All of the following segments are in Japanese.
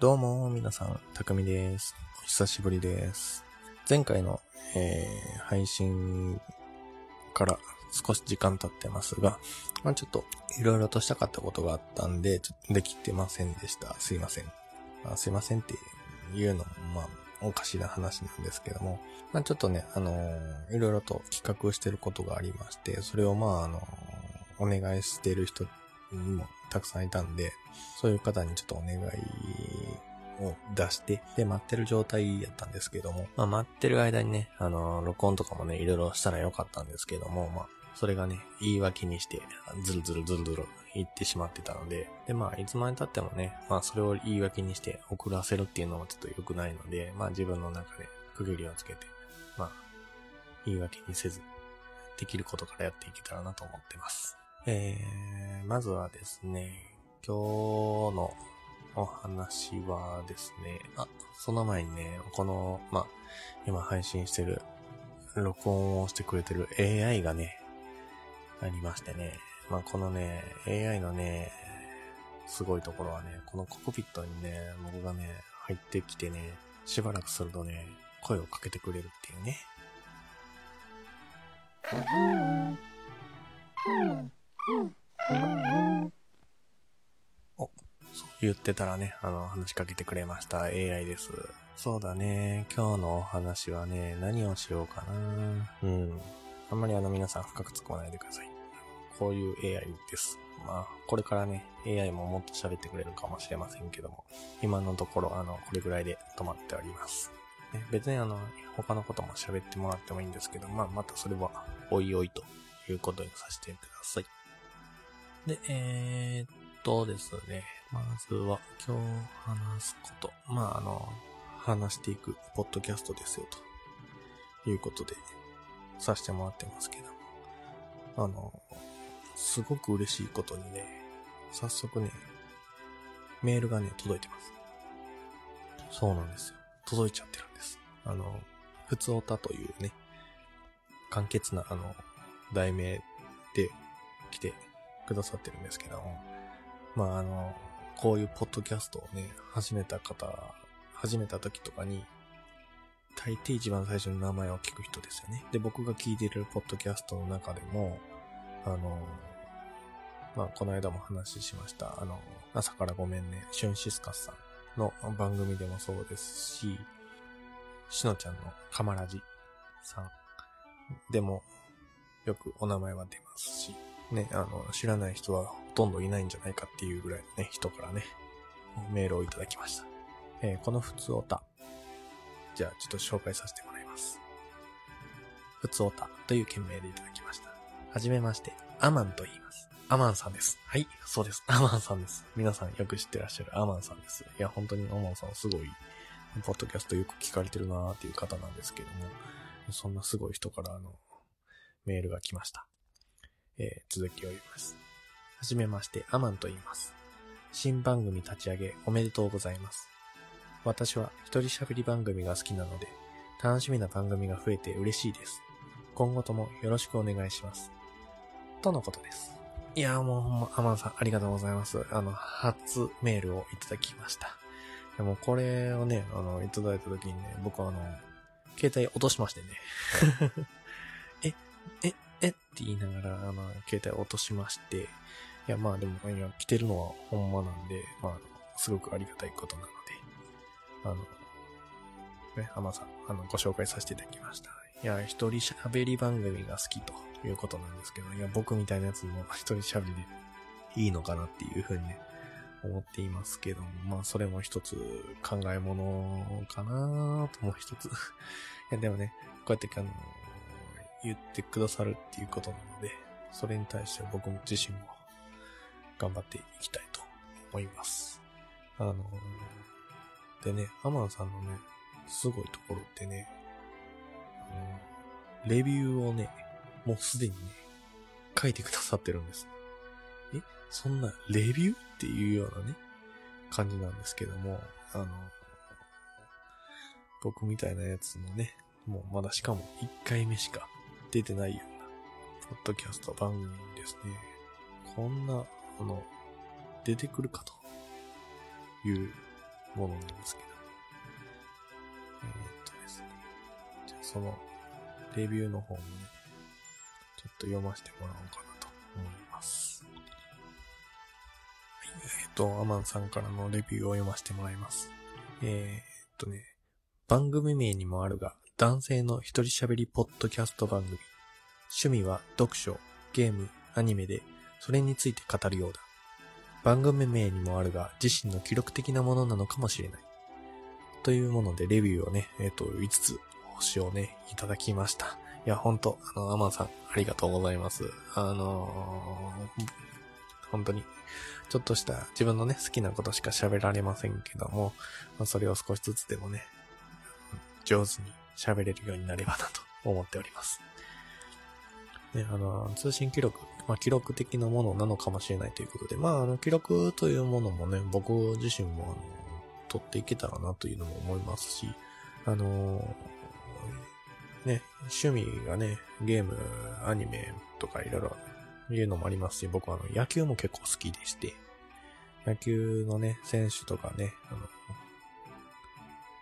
どうも、皆さん、たくみです。お久しぶりです。前回の、えー、配信から少し時間経ってますが、まあ、ちょっと、いろいろとしたかったことがあったんで、ちょっとできてませんでした。すいません。まあ、すいませんっていうのも、まあ、おかしな話なんですけども、まあ、ちょっとね、あのーいろいろと企画してることがありまして、それをまあ、あのーお願いしてる人にもたくさんいたんで、そういう方にちょっとお願いを出して、で、待ってる状態やったんですけども、まあ待ってる間にね、あの録音とかもね、いろいろしたらよかったんですけども、まあ、それがね、言い訳にして、ずるずるずるずる言ってしまってたので、で、まあ、いつまで経ってもね、まあ、それを言い訳にして遅らせるっていうのはちょっと良くないので、まあ、自分の中で区切りをつけて、まあ、言い訳にせず、できることからやっていけたらなと思ってます。えー、まずはですね、今日のお話はですね、あ、その前にね、この、ま、今配信してる、録音をしてくれてる AI がね、ありましてね、ま、このね、AI のね、すごいところはね、このココピットにね、僕がね、入ってきてね、しばらくするとね、声をかけてくれるっていうね。お、そう言ってたらね、あの、話しかけてくれました AI です。そうだね、今日のお話はね、何をしようかな。うん。あんまりあの皆さん深く突っ込まないでください。こういう AI です。まあ、これからね、AI ももっと喋ってくれるかもしれませんけども、今のところ、あの、これぐらいで止まっております。ね、別にあの、他のことも喋ってもらってもいいんですけど、まあ、またそれは、おいおいということにさせてください。で、えー、っとですね、まずは、今日話すこと。まあ、あの、話していく、ポッドキャストですよ、ということで、させてもらってますけども。あの、すごく嬉しいことにね、早速ね、メールがね、届いてます。そうなんですよ。届いちゃってるんです。あの、ふつおたというね、簡潔な、あの、題名で来てくださってるんですけども、まあ、あの、こういうポッドキャストをね、始めた方、始めた時とかに、大抵一番最初に名前を聞く人ですよね。で、僕が聞いてるポッドキャストの中でも、あの、まあ、この間も話しました、あの、朝からごめんね、シュンシスカスさんの番組でもそうですし、しのちゃんのカマラジさんでもよくお名前は出ますし、ね、あの、知らない人はほとんどいないんじゃないかっていうぐらいのね、人からね、メールをいただきました。えーこのふつおた、じゃあちょっと紹介させてもらいます。ふつおたという件名でいただきました。はじめまして、アマンと言います。アマンさんです。はい、そうです。アマンさんです。皆さんよく知ってらっしゃるアマンさんです。いや、本当にアマンさんすごい、ポッドキャストよく聞かれてるなーっていう方なんですけども、そんなすごい人からあの、メールが来ました。えー続きを読みます。はじめまして、アマンと言います。新番組立ち上げおめでとうございます。私は一人喋り番組が好きなので、楽しみな番組が増えて嬉しいです。今後ともよろしくお願いします。とのことです。いやーもうほんま、アマンさんありがとうございます。あの、初メールをいただきました。でもこれをね、あの、いただいた時にね、僕はあの、携帯落としましてね。え、え、え？って言いながら、あの、携帯を落としまして、いや、まあでも、いや、来てるのはほんまなんで、まあ、すごくありがたいことなので、あの、ね、アマさん、あの、ご紹介させていただきました。いや、一人喋り番組が好きということなんですけど、いや、僕みたいなやつも 一人喋りでいいのかなっていうふうにね、思っていますけども、まあ、それも一つ考え物かなともう一つ。いや、でもね、こうやってあの、言ってくださるっていうことなので、それに対して僕自身も頑張っていきたいと思います。あの、でね、アマンさんのね、すごいところってね、あの、レビューをね、もうすでにね、書いてくださってるんです。え、そんなレビューっていうようなね、感じなんですけども、あの、僕みたいなやつのね、もうまだしかも1回目しか出てないような、ポッドキャスト番組ですね、こんな、あの、出てくるかというものなんですけど。えー、っとですね。じゃあその、レビューの方もね、ちょっと読ませてもらおうかなと思います。えー、っと、アマンさんからのレビューを読ませてもらいます。えー、っとね、番組名にもあるが、男性の一人喋りポッドキャスト番組。趣味は読書、ゲーム、アニメで、それについて語るようだ。番組名にもあるが、自身の記録的なものなのかもしれない。というもので、レビューをね、えっ、ー、と、5つ、星をね、いただきました。いや、ほんと、あの、アマンさん、ありがとうございます。あのー、本当に、ちょっとした自分のね、好きなことしか喋られませんけども、まあ、それを少しずつでもね、上手に喋れるようになればなと思っております。ね、あの、通信記録、まあ、記録的なものなのかもしれないということで、まあ、あの、記録というものもね、僕自身も、あの、取っていけたらなというのも思いますし、あの、ね、趣味がね、ゲーム、アニメとかいろいろいうのもありますし、僕はあの、野球も結構好きでして、野球のね、選手とかね、あ、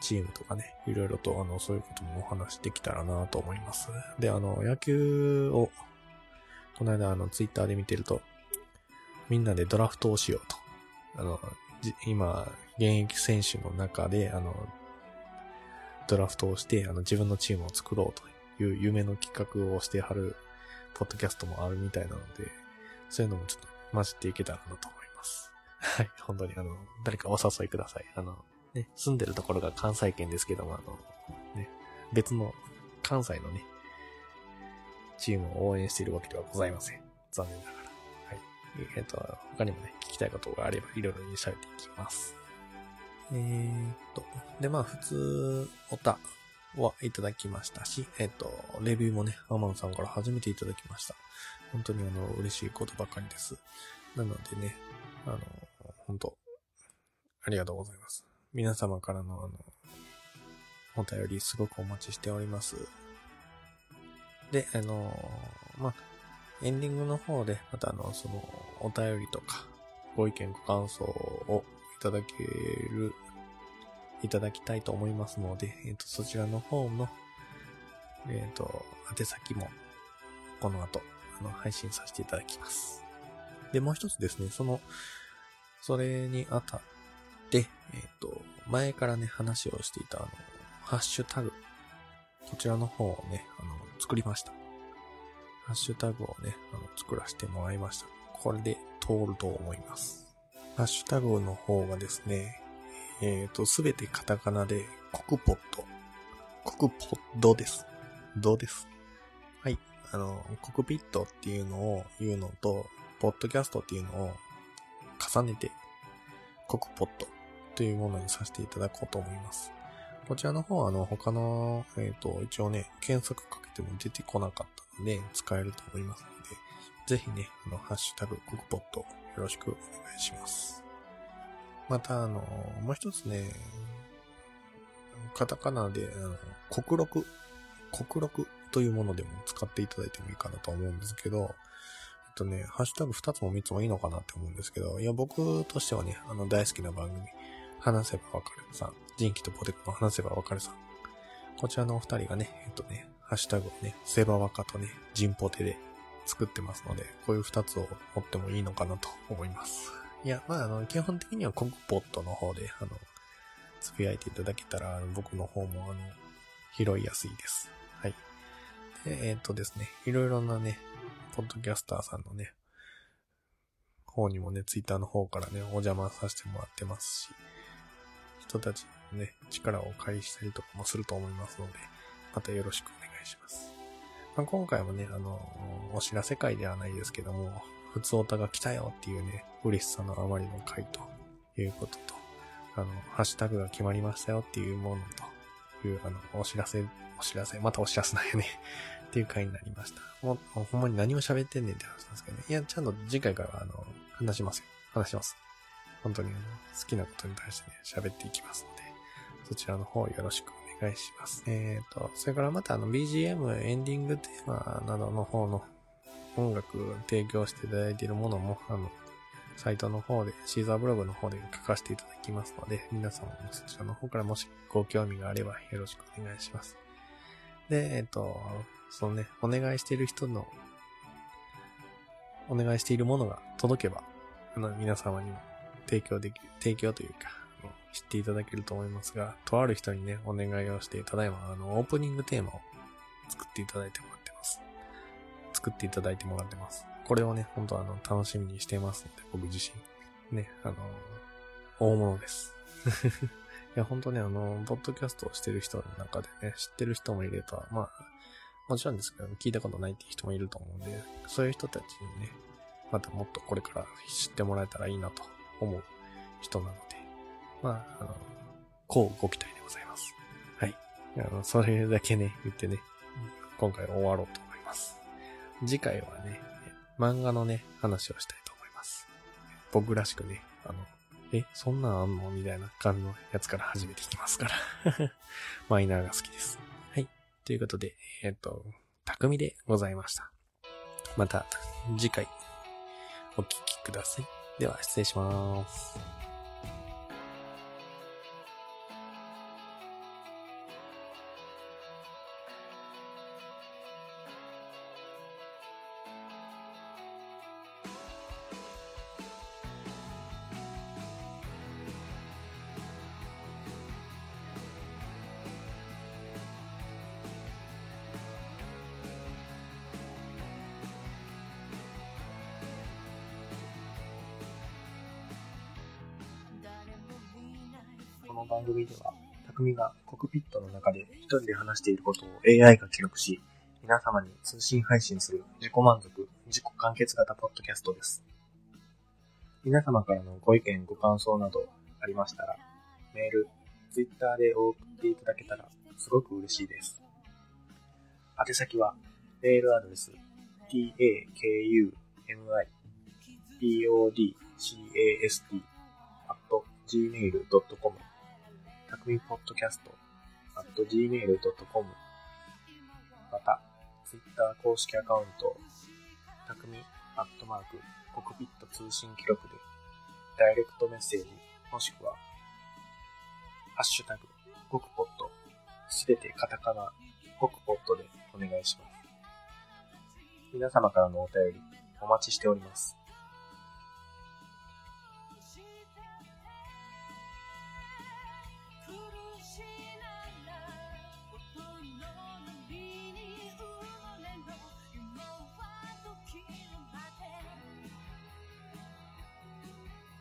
チームとかね、いろいろとあの、そういうこともお話できたらなと思います。で、あの、野球を、この間あの、ツイッターで見てると、みんなでドラフトをしようと。あの、今、現役選手の中で、あの、ドラフトをして、あの、自分のチームを作ろうという夢の企画をしてはる、ポッドキャストもあるみたいなので、そういうのもちょっと混じっていけたらなと思います。はい、本当にあの、誰かお誘いください。あの、ね、住んでるところが関西圏ですけども、あの、ね、別の関西のね、チームを応援しているわけではございません。残念ながら。はい。えっ、ー、と、他にもね、聞きたいことがあれば、いろいろに喋っていきます。えー、っと、で、まあ、普通、おたはいただきましたし、えっ、と、レビューもね、アマンさんから初めていただきました。本当にあの、嬉しいことばかりです。なのでね、あの、本当ありがとうございます。皆様からのあの、お便りすごくお待ちしております。で、あの、まあ、エンディングの方で、またあの、その、お便りとか、ご意見ご感想をいただける、いただきたいと思いますので、えっ、ー、と、そちらの方の、えっ、ー、と、宛先も、この後、あの、配信させていただきます。で、もう一つですね、その、それにあたっで、えっ、ー、と、前からね、話をしていた、あの、ハッシュタグ。こちらの方をね、あの、作りました。ハッシュタグをね、あの、作らせてもらいました。これで通ると思います。ハッシュタグの方がですね、えっ、ー、と、すべてカタカナで、コクポット。コクポッドです。どうですはい。あの、コクピットっていうのを言うのと、ポッドキャストっていうのを重ねて、コクポットというものにさせていただこうと思います。こちらの方は、あの、他の、えっ、ー、と、一応ね、検索かけても出てこなかったので、使えると思いますので、ぜひね、あの、ハッシュタグ、コクポット、よろしくお願いします。また、あの、もう一つね、カタカナで、あの、国録、国録というものでも使っていただいてもいいかなと思うんですけど、えっとね、ハッシュタグ2つも3つもいいのかなって思うんですけど、いや、僕としてはね、あの、大好きな番組、話せばわかるさん、人気とポテトの話せばわかるさん。こちらのお二人がね、えっとね、ハッシュタグをね、セバワカとね、ジンポテで作ってますので、こういう二つを持ってもいいのかなと思います。いや、まあ、あの、基本的にはコックポットの方で、あの、つぶやいていただけたら、僕の方も、あの、拾いやすいです。はい。で、えっ、とですね、いろいろなね、ポッドキャスターさんのね、方にもね、ツイッターの方からね、お邪魔させてもらってますし、人たちにね、力を借りしたりとかもすると思いますので、またよろしくお願いします。まあ、今回もね、あの、お知らせ会ではないですけども、普通オタが来たよっていうね、嬉しさのあまりの回ということと、あの、ハッシュタグが決まりましたよっていうものという、あの、お知らせ、お知らせ、またお知らせなんよねっていう回になりました。もう、ほんまに何を喋ってんねんって話なんですけどね。いや、ちゃんと次回からあの、話しますよ。話します。本当に、好きなことに対してね、喋っていきますので、そちらの方よろしくお願いします。えーと、それからまたあの、BGM、エンディングテーマなどの方の音楽提供していただいているものも、あの、サイトの方で、シーザーブログの方で書かせていただきますので、皆様もそちらの方からもしご興味があればよろしくお願いします。で、えっ、と、そのね、お願いしている人の、お願いしているものが届けば、あの、皆様にも提供できる、提供というか、知っていただけると思いますが、とある人にね、お願いをして、ただいま、あの、オープニングテーマを作っていただいてもらってます。作っていただいてもらってます。これをね、本当あの、楽しみにしてますので、僕自身。ね、あの、大物です。いや、本当ね、あの、ポッドキャストをしてる人の中でね、知ってる人もいれば、まあ、もちろんですけど、聞いたことないっていう人もいると思うんで、そういう人たちにね、またもっとこれから知ってもらえたらいいなと思う人なので、まあ、あの、こうご期待でございます。はい。あの、それだけね、言ってね、今回は終わろうと思います。次回はね、漫画のね、話をしたいと思います。僕らしくね、あの、え、そんなんあんの？みたいな感じのやつから始めていきますから マイナーが好きです。はい。ということで、えっ、と、匠でございました。また次回お聴きください。では失礼します。この番組では、匠がコクピットの中で一人で話していることを AI が記録し、皆様に通信配信する自己満足、自己完結型ポッドキャストです。皆様からのご意見、ご感想などありましたら、メール、ツイッターで送っていただけたらすごく嬉しいです。宛先は、メールアドレス、takumi podcast.gmail.com たくみポッドキャスト at gmail.com また、ツイッター公式アカウント、たくみアットマークコクピット通信記録で、ダイレクトメッセージ、もしくは、ハッシュタグ、コクポット、すべてカタカナ、コクポットでお願いします。皆様からのお便り、お待ちしております。